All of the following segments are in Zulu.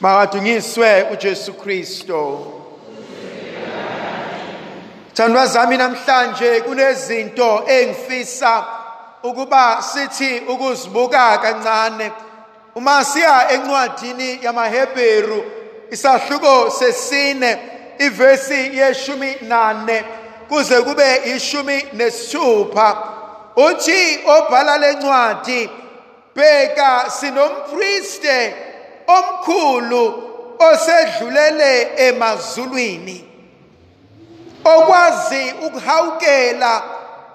Makadunyiswe uJesu Kristo. Thandwa zami namhlanje kunezinto engifisa ukuba sithi ukuzibuka kancane. Uma siya encwadini yamaHebheru isahluko sesine ivesi yeshumi nane kuze kube ishumi nesithupha uthi obhala lencwadi bheka sinompriste omkhulu osedlulele emazulwini okwazi ukuhawukela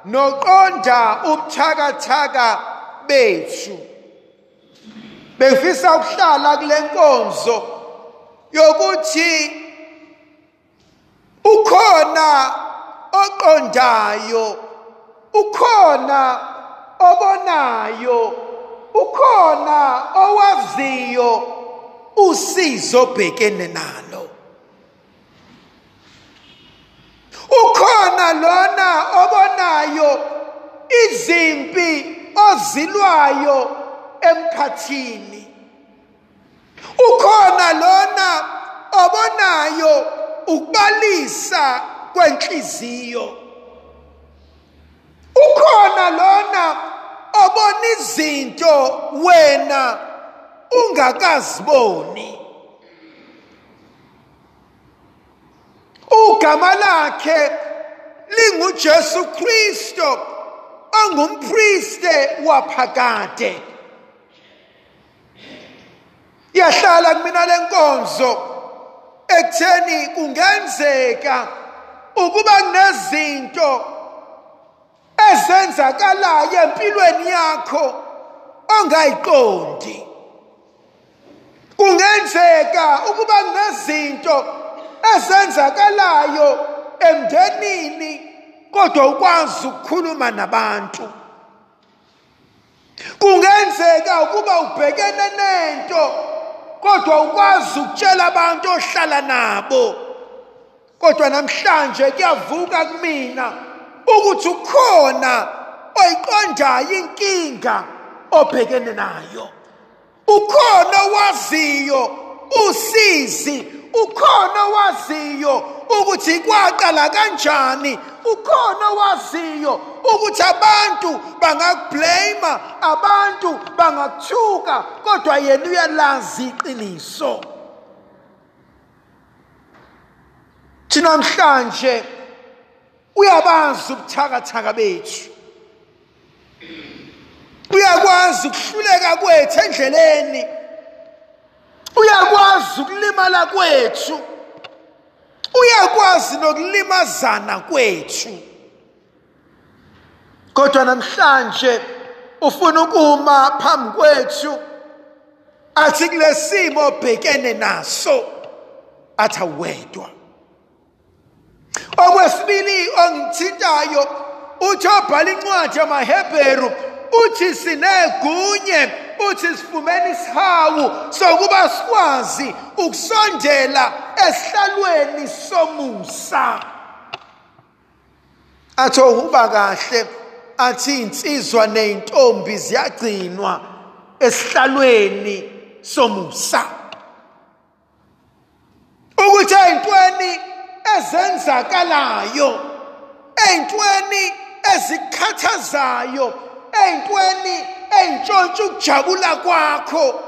noqonda ubuthakathaka bethu. Bengifisa ukuhlala kule nkonzo yokuthi ukhona oqondayo ukhona obonayo ukhona owaziyo usizo obhekene nalo. Ukhona lona obonayo izimpi ozilwayo emkhathini. Ukhona lona obonayo ukubalisa kwenhliziyo. Ukhona lona obona izinto wena ungakaziboni. Ugama lakhe linguJesu Kristo ongumpriste waphakade. Yahlala kumina lenkonzo ekutheni kungenzeka ukuba kunezinto ezenzakalayo empilweni yakho ongayiqondi. Kungenzeka ukuba kunezinto ezenzakalayo emndenini kodwa ukwazi ukukhuluma nabantu. Kungenzeka ukuba ubhekene nento kodwa ukwazi ukutshela abantu ohlala nabo. Kodwa namhlanje kuyavuka kumina ukuthi ukhona oyiqondayo inkinga obhekene nayo. Ukhona owaziyo usizi. Ukhona owaziyo ukuthi kwaqala kanjani. Ukhona owaziyo ukuthi abantu bangakublame abantu bangakuthuka kodwa yena uyalazi iqiniso. Thina namhlanje uyabazi ubuthakathaka bethu. Uyakwazi ukuhluleka kwethu endleleni. Uyakwazi ukulimala kwethu. Uyakwazi nokulimazana kwethu. Kodwa namhlanje ufuna ukuma phambi kwethu. Athi kulesimo obhekene naso athi awedwa. Okwesibili ongithintayo uthi obhala incwadi yamaHebheru uthi sinegunye uthi sifumene isihawu sokuba sikwazi ukusondela esihlalweni somusa. Athi ukuba kahle athi insizwa nezintombi ziyagcinwa esihlalweni somusa. Ukuthi ezintweni ezenzakalayo ezintweni ezikhathazayo ezintweni ey'ntshontsha ukujabula kwakho.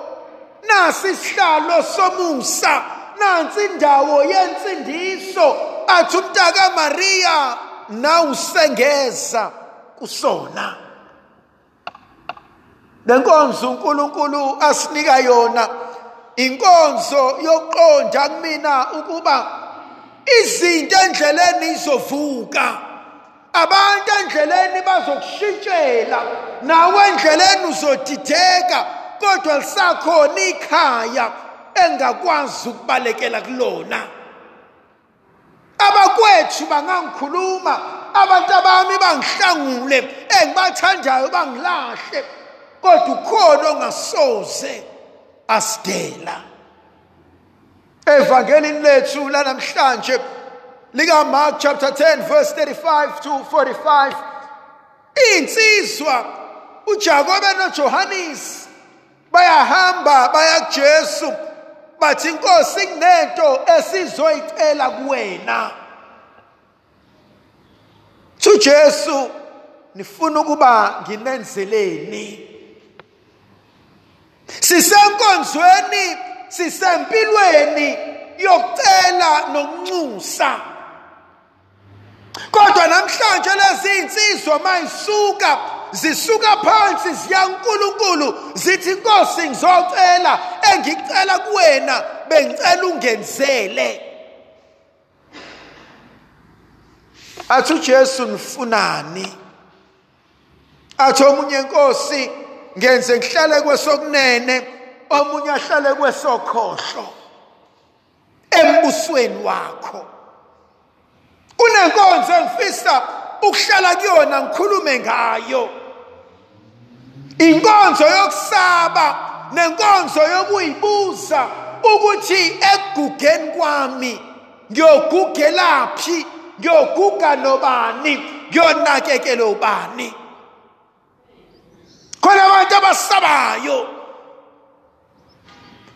Nasi isihlalo somusa nansi indawo yensindiso. Athi umntaka Maria nawusengeza kusona. Lenkonzo uNkulunkulu asinika yona inkonzo yoqonda kumina ukuba izinto endleleni izovuka. Abantu endleleni bazokushintshela nawe endleleni uzodideka kodwa lisakhona ikhaya engakwazi ukubalekela kulona. Abakwethu bangangikhuluma abantu abami bangihlangule engibathandayo bangilahle kodwa ukhona ongasoze asidela. Evangelini lethu lanamhlanje lika Mark chapter 10 verse 35 to 45 insizwa uJakobe noJohannes bayahamba baya kuJesu bathi inkosi kunento esizoyicela kuwena. uJesu nifuna ukuba nginenzeleni. Sisenkonzweni sisempilweni yokucela nokunxusa. Kodwa namhlanje lezi insizwa mayisuka zisuka phansi ziya uNkulunkulu zithi inkosi ngizocela engicela kuwena bengicela ungenzele. Athi uJesu nifunani athi omunye inkosi ngenze ngihlale kwesokunene omunye ahlale kwesokhohlo embusweni wakho. Kunenkonzo engifisa ukuhlala kuyona ngikhulume ngayo. Inkonzo yokusaba nenkonzo yokuyibuza ukuthi ekugugeni kwami ngiyogugelaphi ngiyoguga nobani ngiyonakekela ubani? Khona abantu abasabayo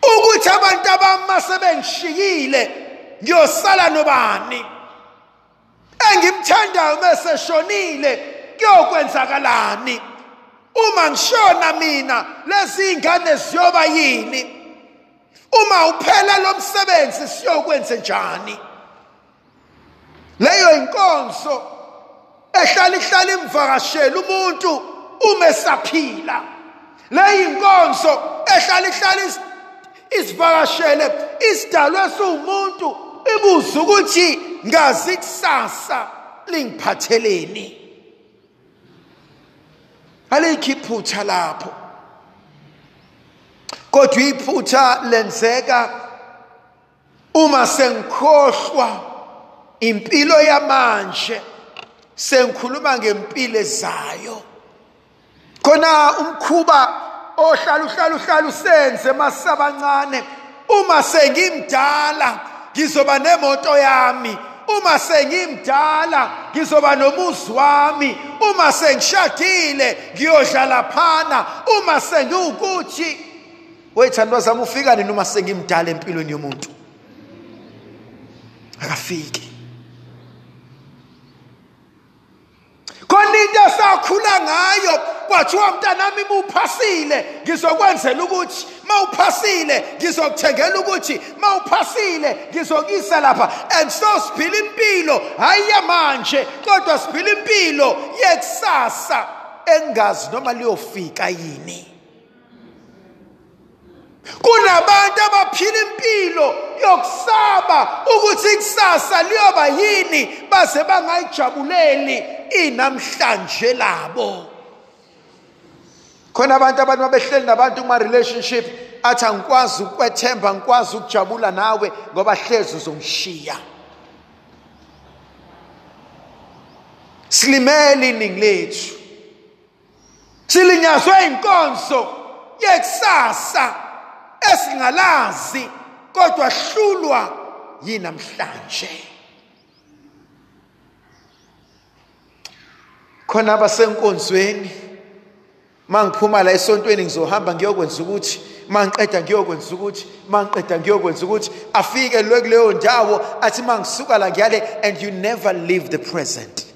ukuthi abantu abami sebengishiyile ngiyosala nobani? Engimthandayo mase shonile kuyokwenzakalani? Uma ngishona mina lezi ingane ziyoba yini? Uma uphela lo msebenzi siyokwenza njani? Leyo inkonzo ehlala ihlala imvakashela umuntu uma esaphila. Leyo inkonzo ehlala ihlala isivakashele isidalwe siwumuntu ibuza ukuthi ngazi kusasa lingiphatheleni alikho iphutha lapho. Kodwa iphutha lenzeka uma sengikhohlwa impilo yamanje sengikhuluma ngempilo ezayo. Khona umkhuba ohlala uhlala uhlala usenze masabancane. Uma sengimdala ngizoba nemoto yami. Uma sengimdala ngizoba nomuzi wami. Uma sengishadile ngiyodlala phana uma sengiwukuthi wethandwa zami ufika nini uma sengimdala empilweni yomuntu? Akafiki. Khona into esakhula ngayo kwathiwa mntanami uphasile ngizokwenzela ukuthi mawuphasile ngizokuthengela ukuthi mawuphasile ngizokuyisa lapha. And so siphila impilo. Hayi yamanje kodwa siphila impilo yekusasa engazi noma liyofika yini. Kunabantu abaphila impilo yokusaba ukuthi ikusasa liyoba yini baze bangayijabuleli inamhlanje labo. Khona abantu abantu babehleli nabantu kuma relationship athi angikwazi ukwethemba ngikwazi ukujabula nawe ngoba hlezi uzongishiya silimele iningi lethu. Silinyazwe inkonzo yekusasa esingalazi kodwa hlulwa yinamhlanje. Khona abasenkonzweni mangiphuma la esontweni ngizohamba ngiyokwenza ukuthi mangiqeda ngiyokwenza ukuthi mangiqeda ngiyokwenza ukuthi. Afike lwe kuleyo ndawo athi mangisuka la ngiyale and you never leave the present.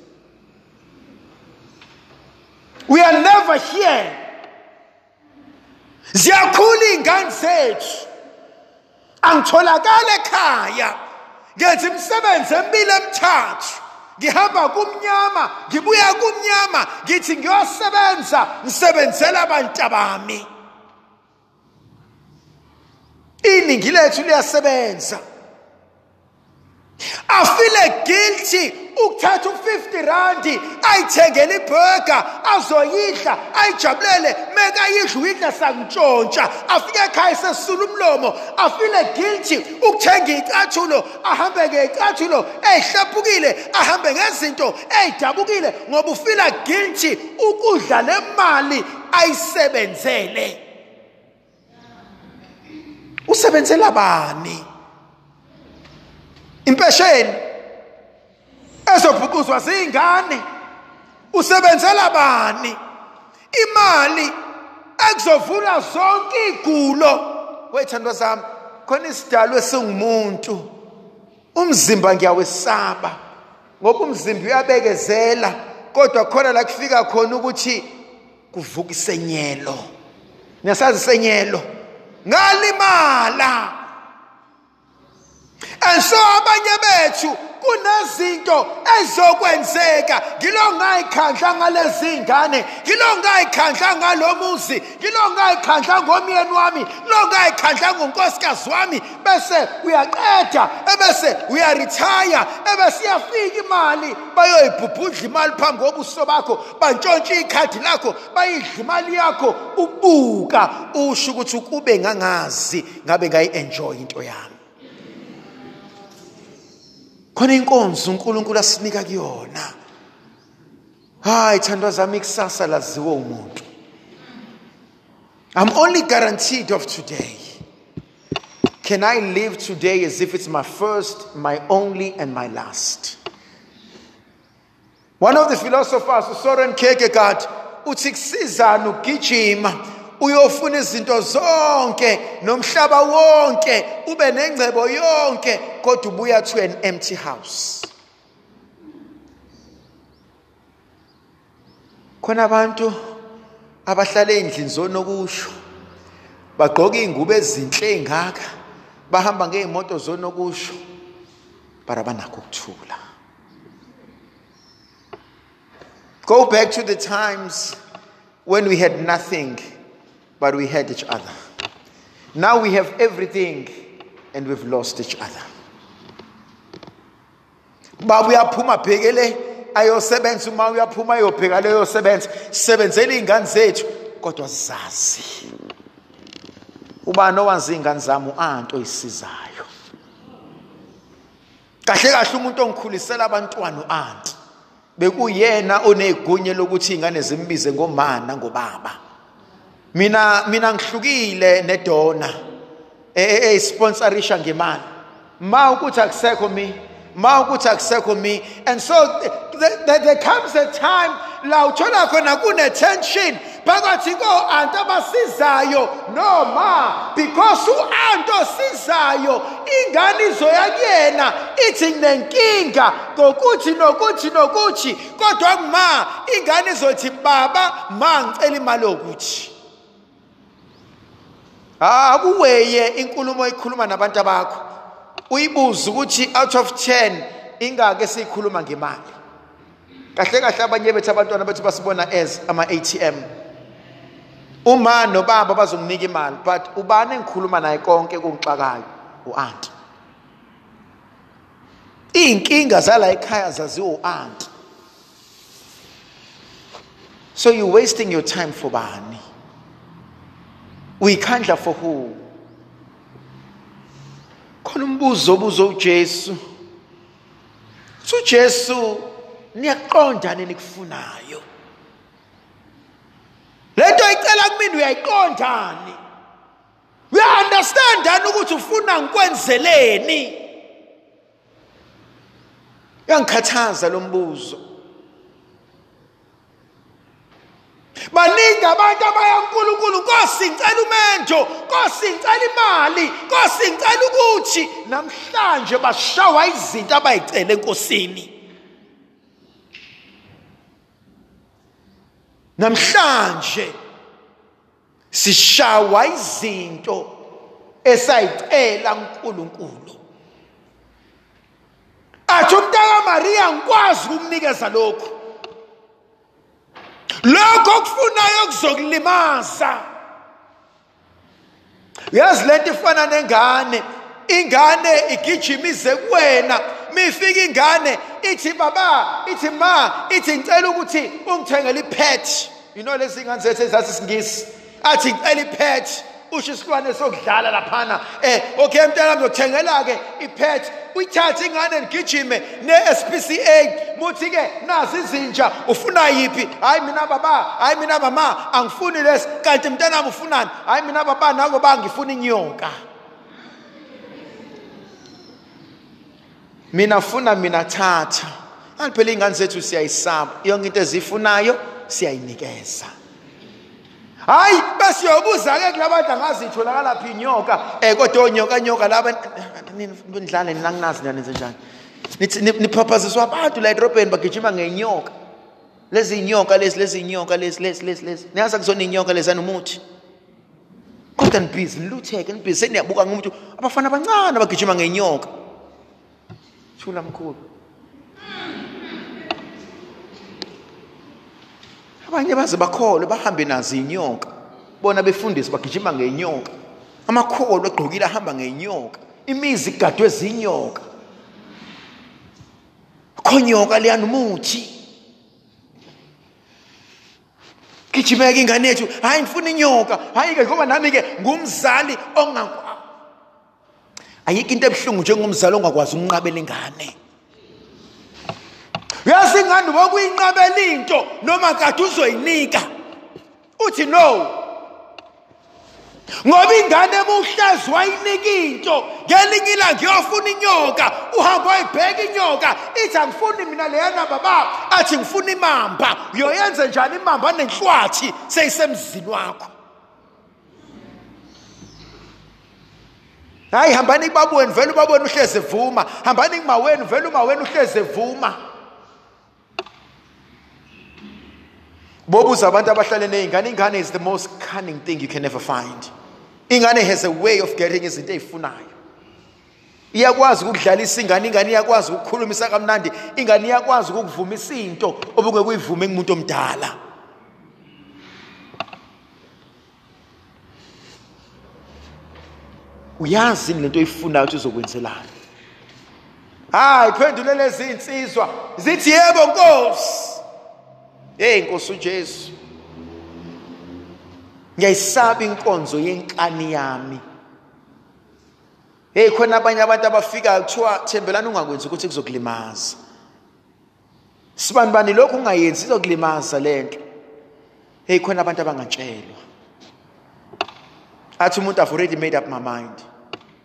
We are never here. Ziyakhula iy'ngane zethu. Angitholakala ekhaya. Ngenza imisebenzi emibili emithathu ngihamba kumnyama ngibuya kumnyama ngithi ngiyosebenza ngisebenzela abantu abami. Iningi lethu liyasebenza. Afile guilty ukuthatha u50 randi ayithengele iburger azoyidla ayijabulele meka yidla uyidla sangitshontsha afike ekhaya sesisula umlomo afile guilty ukuthenga icathulo ahambe ngecathulo eyihlephukile ahambe ngezinto eyidabukile ngoba ufila guilty ukudla le mali ayisebenzele. Usebenzela bani? Impesheni. Ezobhuquzwa zingane. Usebenzela bani? Imali ekuzovula zonke igulo wethandwa zami khona isidalwe singumuntu. Umzimba ngiyawesaba ngoba umzimba uyabekezela kodwa khona la kufika khona ukuthi kuvuka isenyelo. Niyasazi isenyelo. Ngalimala. And so abanye bethu kunezinto ezokwenzeka. Ngilo ngayikhandla ngalezi ngane ngilo ngayikhandla ngalomuzi ngilo ngayikhandla ngomyeni wami lo ngayikhandla ngonkosikazi wami. Bese uyaqeda ebese uyaretire ebese iyafika imali. Bayoyibhubhudla imali phambi kobuso bakho bantshontshe ikhadi lakho bayidla imali yakho ubuka. Usho ukuthi kube ngangazi ngabe ngayi-enjoy into yami. Khona inkonzo uNkulunkulu asinika kuyona. Hayi thandwa zami laziwe umuntu. I'm only guaranteed of today. Can I live today as if it's my first, my only, and my last? One of the philosophers, Soren Kierkegaard, uthi kusizana ukugijima uyofuna izinto zonke nomhlaba wonke ube nengcebo yonke kodwa ubuya to an empty house. Khona abantu abahlala endlini zonokusho bagqoka izingubo ezinhle engaka bahamba ngeemoto zonokusho bara banakho ukuthula. Go back to the times when we had nothing. But we had each other. Now we have everything and we've lost each other. baba uyaphuma bhekele ayosebenza uma uyaphuma ayobheka leyo sebenza sisebenzela iy'ngane zethu kodwa zazi. Ubani owazi iy'ngane zami? U-anti oyisizayo. Kahle kahle umuntu ongikhulisela abantwana u-anti bekuyena onegunya lokuthi iy'ngane zimbize ngomana ngobaba. Mina mina ngihlukile nedona. Eyisponsorisha ngemali. Ma ukuthi akusekho mi ma ukuthi akusekho mi. And so there comes a time la uthola khona kune-tension phakathi ko-anti abasizayo noma because u-anti osizayo ingane izoya kuyena ithi nenkinga ngokuthi nokuthi nokuthi. Kodwa kuma ingane izothi baba ma ngicela imali yokuthi. Akuweye inkulumo oyikhuluma nabantu bakho uyibuze ukuthi out of 10 ingake siyikhuluma ngemali. Kahle kahle abanye bethu abantwana bethu basibona as ama-ATM uma nobaba bazonginika imali but ubani engikhuluma naye konke kungixakayo u-anti iy'nkinga zala ekhaya zaziwa u-anti so you wasting your time for bani? Uyikhandla for who? Khona umbuzo obuzo uJesu. uJesu niyaqonda nenikufunayo. Lento icela kumina uyayiqondani uya-understandani ukuthi ufuna ngikwenzeleni. Uyangikhathaza lo mbuzo. Baningi abantu abaya kuNkulunkulu Nkosi ngicela umendo Nkosi ngicela imali Nkosi ngicela ukuthi namhlanje bashawa izinto abayicela enkosini. Namhlanje sishawa izinto esayicela uNkulunkulu. Athi umntaka Maria ngikwazi ukumnikeza lokhu. Lokho okufunayo kuzokulimaza. Uyazi lento ifana nengane ingane igijimize kuwena. Mifika ingane ithi baba ithi ma ithi ngicela ukuthi ungithengele ipet. You know lezi ngane zethu ezathi singisi athi ngicela ipet. Usho isilwane sokudlala laphana. Eh okay mntana ngizokuthengela ke ipet. Uyithathe ingane ligijime ne-SPCA muthi ke nazi izinja ufuna yiphi? Hayi mina baba hayi mina mama angifuni lesi kanti mntanami ufunani? Hayi mina baba nako ba ngifuna inyoka. Mina funa mina thatha. Aliphela iy'ngane zethu siyayisaba yonke into ezifunayo siyayinikeza hayi besiyobuza-ke kulabantu angazi itholakala phi inyoka um kodwa onyoka nyoka laba nidlale nina nginazi nanenze njani? Niphaphaziswa abantu la edrobheni bagijima ngenyoka. Lezi inyoka lezi lezi inyoka lezi lezi lezi lezi. Niyazi akuzona inyoka lezi anomuthi? Kodwa nibhizi nilutheke nibhizi. Seniyabuka ngumuntu abafana abancane bagijima ngenyoka. Thula mkhulu. Abanye baze bakholwe bahambe nazo inyoka bona befundisi bagijima ngenyoka. Amakholo egqokile ahamba ngenyoka. Imizi igadwe zinyoka. Khonyoka liyana umuthi gijimeka ingane yethu hayi ngifuna inyoka. Hayi-ke ngoba nami-ke ngumzali ayikho into ebuhlungu njengomzali ongakwazi ukunqabela ingane. Uyazi ingane bokuyinqabela into noma kade uzoyinika? Uthi no. Ngoba ingane emuhlezi wayinika into ngelinye ilanga iyofuna inyoka uhambe wayibheka inyoka ithi angifuni mina leyana baba athi ngifuna imamba. Uyoyenza njani imamba nenhlwathi seyisemzini wakho? Hayi hambani kubabweni vele ubabweni uhleze evuma. Hambani kumaweni vele umaweni uhleze evuma. Bobuza abantu abahlale ney'ngane. Ingane is the most cunning thing you can ever find. Ingane has a way of getting izinto ey'funayo iyakwazi ukudlalisa ingane ingane iyakwazi ukukhulumisa kamnandi ingane iyakwazi ukukuvumisa into obungekuyivume kumuntu omdala. Uyazi lento oyifunayo ukuthi uzokwenzelana hayi phendule lezi insizwa zithi yebo nkosi. Hey nkosi uJesu ngiyayisaba inkonzo yenkani yami. Hey khona abanye abantu abafika kuthiwa thembelani ungakwenzi ukuthi kuzokulimaza. Sibani bani lokhu ungayenzi izokulimaza lento hey khona abantu abangatshelwa. Athi umuntu i've already made up my mind.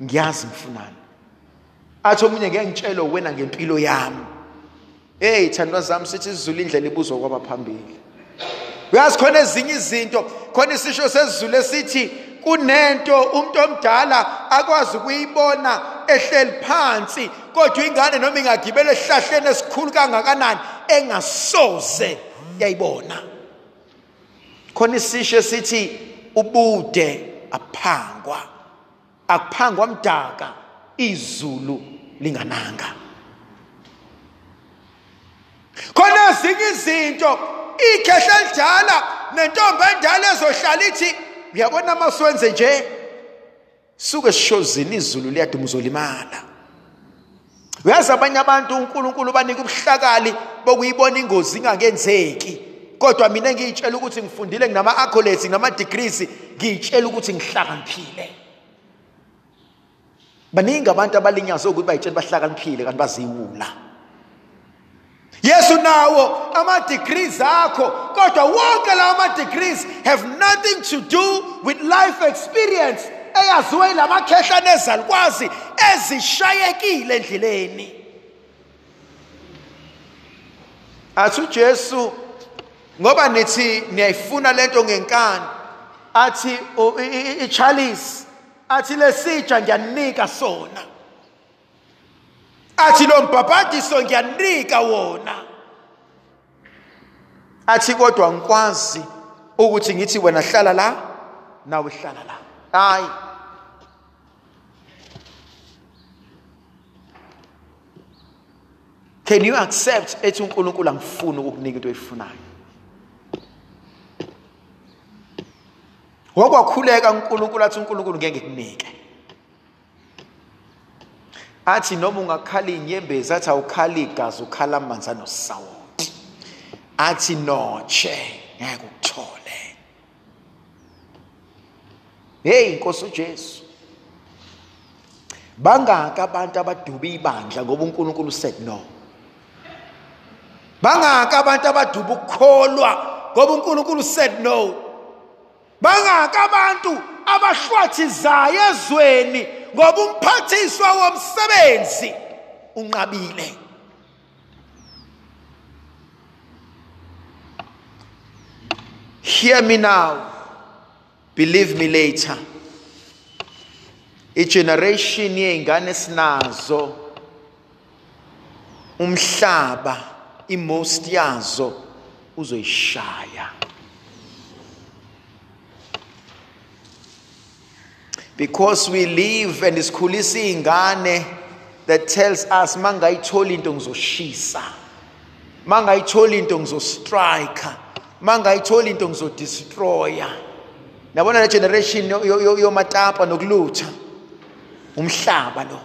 Ngiyazi ngifunani athi omunye ngeke ngitshelo wena ngempilo yami. Hey thandwa zami sithi sizulu indlela ibuzwa kwabaphambili uyazi khona ezinye izinto khona isisho sesizulu esithi kunento umuntu omdala akwazi ukuyibona ehleli phansi kodwa ingane noma ingagibela esihlahleni esikhulu kangakanani engasoze yayibona. Khona isisho esithi ubude aphangwa. Akuphangwa mdaka izulu lingananga. Khona ezinye izinto ikhehla elidala nentombi endala ezohlala ithi uyabona masiwenze nje? Suke sishozini izulu liyaduma uzolimala uyazi abanye abantu unkulunkulu banika ubuhlakali bokuyibona ingozi ingakenzeki. Kodwa mina ngiyitshela ukuthi ngifundile nginama-accolades nginama-degrees ngiyitshela ukuthi ngihlakaniphile. Baningi abantu abalinyazwe ukuthi bayitshela bahlakaniphile kanti baziwula. Yesu nawo ama degrees akho kodwa wonke lawo ama degrees have nothing to do with life experience eyaziwe lamakhehla nezalukwazi ezishayekile endleleni. Athi uJesu ngoba nithi niyayifuna lento ngenkani athi iCharles athi lesitsha ngiyanika sona athi lo mbhabhadiso ngiyanika wona. Athi kodwa ngikwazi ukuthi ngithi wena hlala la nawe hlala la. Hayi. Can you accept ethi uNkulunkulu angifuni ukukunika into oyifunayo? Wakwakhuleka uNkulunkulu athi uNkulunkulu ngeke ngikunike athi noma ungakhala inyembezi athi awukhali igazi ukhala amanzi anosawoti. Athi notshe ngeke ukuthole. Hey inkosi uJesu. Bangaka abantu abaduba ibandla ngoba uNkulunkulu said no. Bangaka abantu abaduba ukukholwa ngoba uNkulunkulu said no. Bangaka abantu abahlwathizayo ezweni ngoba umphathiswa womsebenzi unqabile. Hear me now. Believe me later. Igeneration yeingane sinazo umhlaba imost yazo uzoyishaya. Because we live and isikhulisa izingane that tells us mangayithola into ngizoshisa mangayithola into ngizostrika mangayithola into ngizodestroya. Nabona le generation yomatapa nokulutha? Umhlaba lo.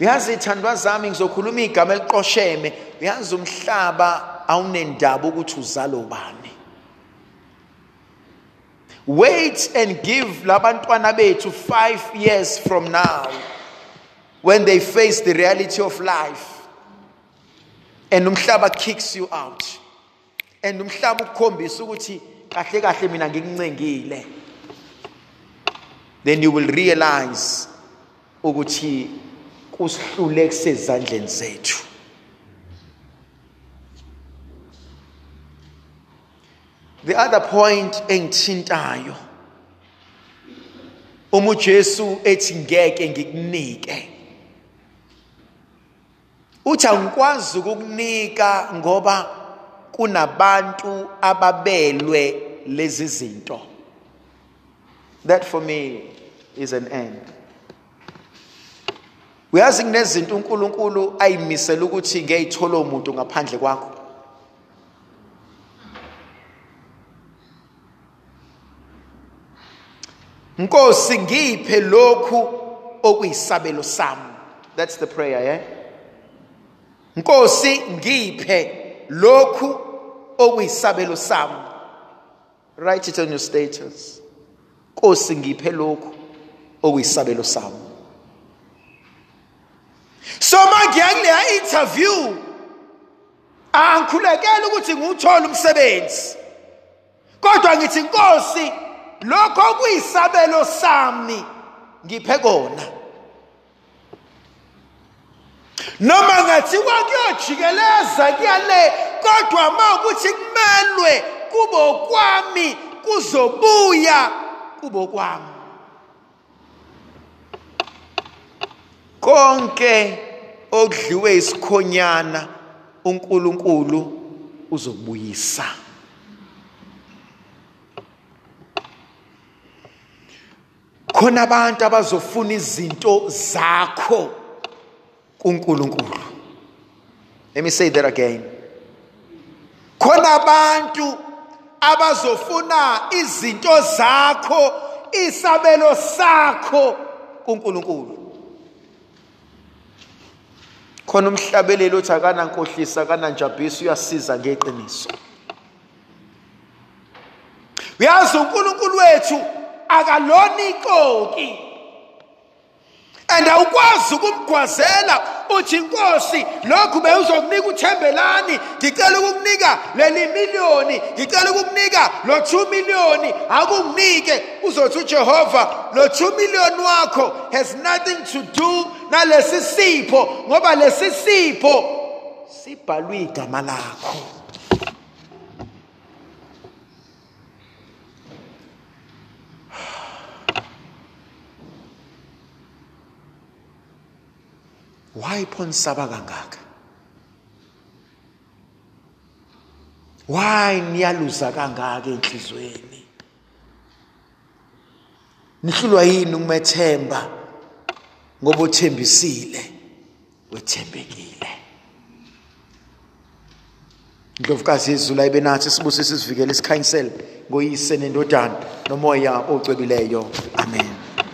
Uyazi ithandwa zami ngizokhuluma igama eliqosheme. Uyazi umhlaba awunendaba ukuthi uzalo bani. Wait and give labantwana bethu 5 years from now when they face the reality of life. And umhlaba kicks you out. And umhlaba ukukhombisa ukuthi kahle kahle mina ngikuncengile. Then you will realize ukuthi kusihlule kusezandleni zethu. The other point engithintayo uma uJesu ethi ngeke ngikunike. Uthi angikwazi ukukunika ngoba kunabantu ababelwe lezi zinto. That for me is an end. Uyazi kunezinto uNkulunkulu ayimisela ukuthi ngeyithola umuntu ngaphandle kwakho. Nkosi ngiphe lokhu okuyisabelo sami. That's the prayer yeah? Nkosi ngiphe lokhu okuyisabelo sami. Write it on your status. Nkosi ngiphe lokhu okuyisabelo sami. So mangiya kuleya interview angikhulekela ukuthi ngiwuthole umsebenzi. Kodwa ngithi Nkosi lokho okuyisabelo sami. Ngiphe kona. Noma ngathiwa kuyojikeleza kuyale kodwa uma ukuthi kumelwe kube kwami kuzobuya kube kwami. Konke okudliwe isikhonyana uNkulunkulu uzokubuyisa. Khona abantu abazofuna izinto zakho kuNkulunkulu. Let me say that again. Khona abantu abazofuna izinto zakho isabelo sakho kuNkulunkulu. Khona umhlabeleli othi akana nkohlisa akana njabhisi uyasiza ngeqiniso. Uyazi uNkulunkulu wethu akalona ikoki and awukwazi ukumgwazela uthi inkosi lokhu bewuzokunika uthembelani ngicela ukukunika leli miliyoni ngicela ukukunika lo 2 miliyoni akunginike. Uzothi uJehova lo 2 miliyoni wakho has nothing to do nalesi sipho ngoba lesi sipho sibhalwe igama lakho. Why phonsaba kangaka? Why niyaluza kangaka enhlizweni? Nihlulwa yini ukumethemba? Ngoba uthembisile wethembekile. Ndlovukazi yezulu ayibe nathi sibusise sivikele isikhanyisele ngoyise nendodana nomoya ocwebileyo amen.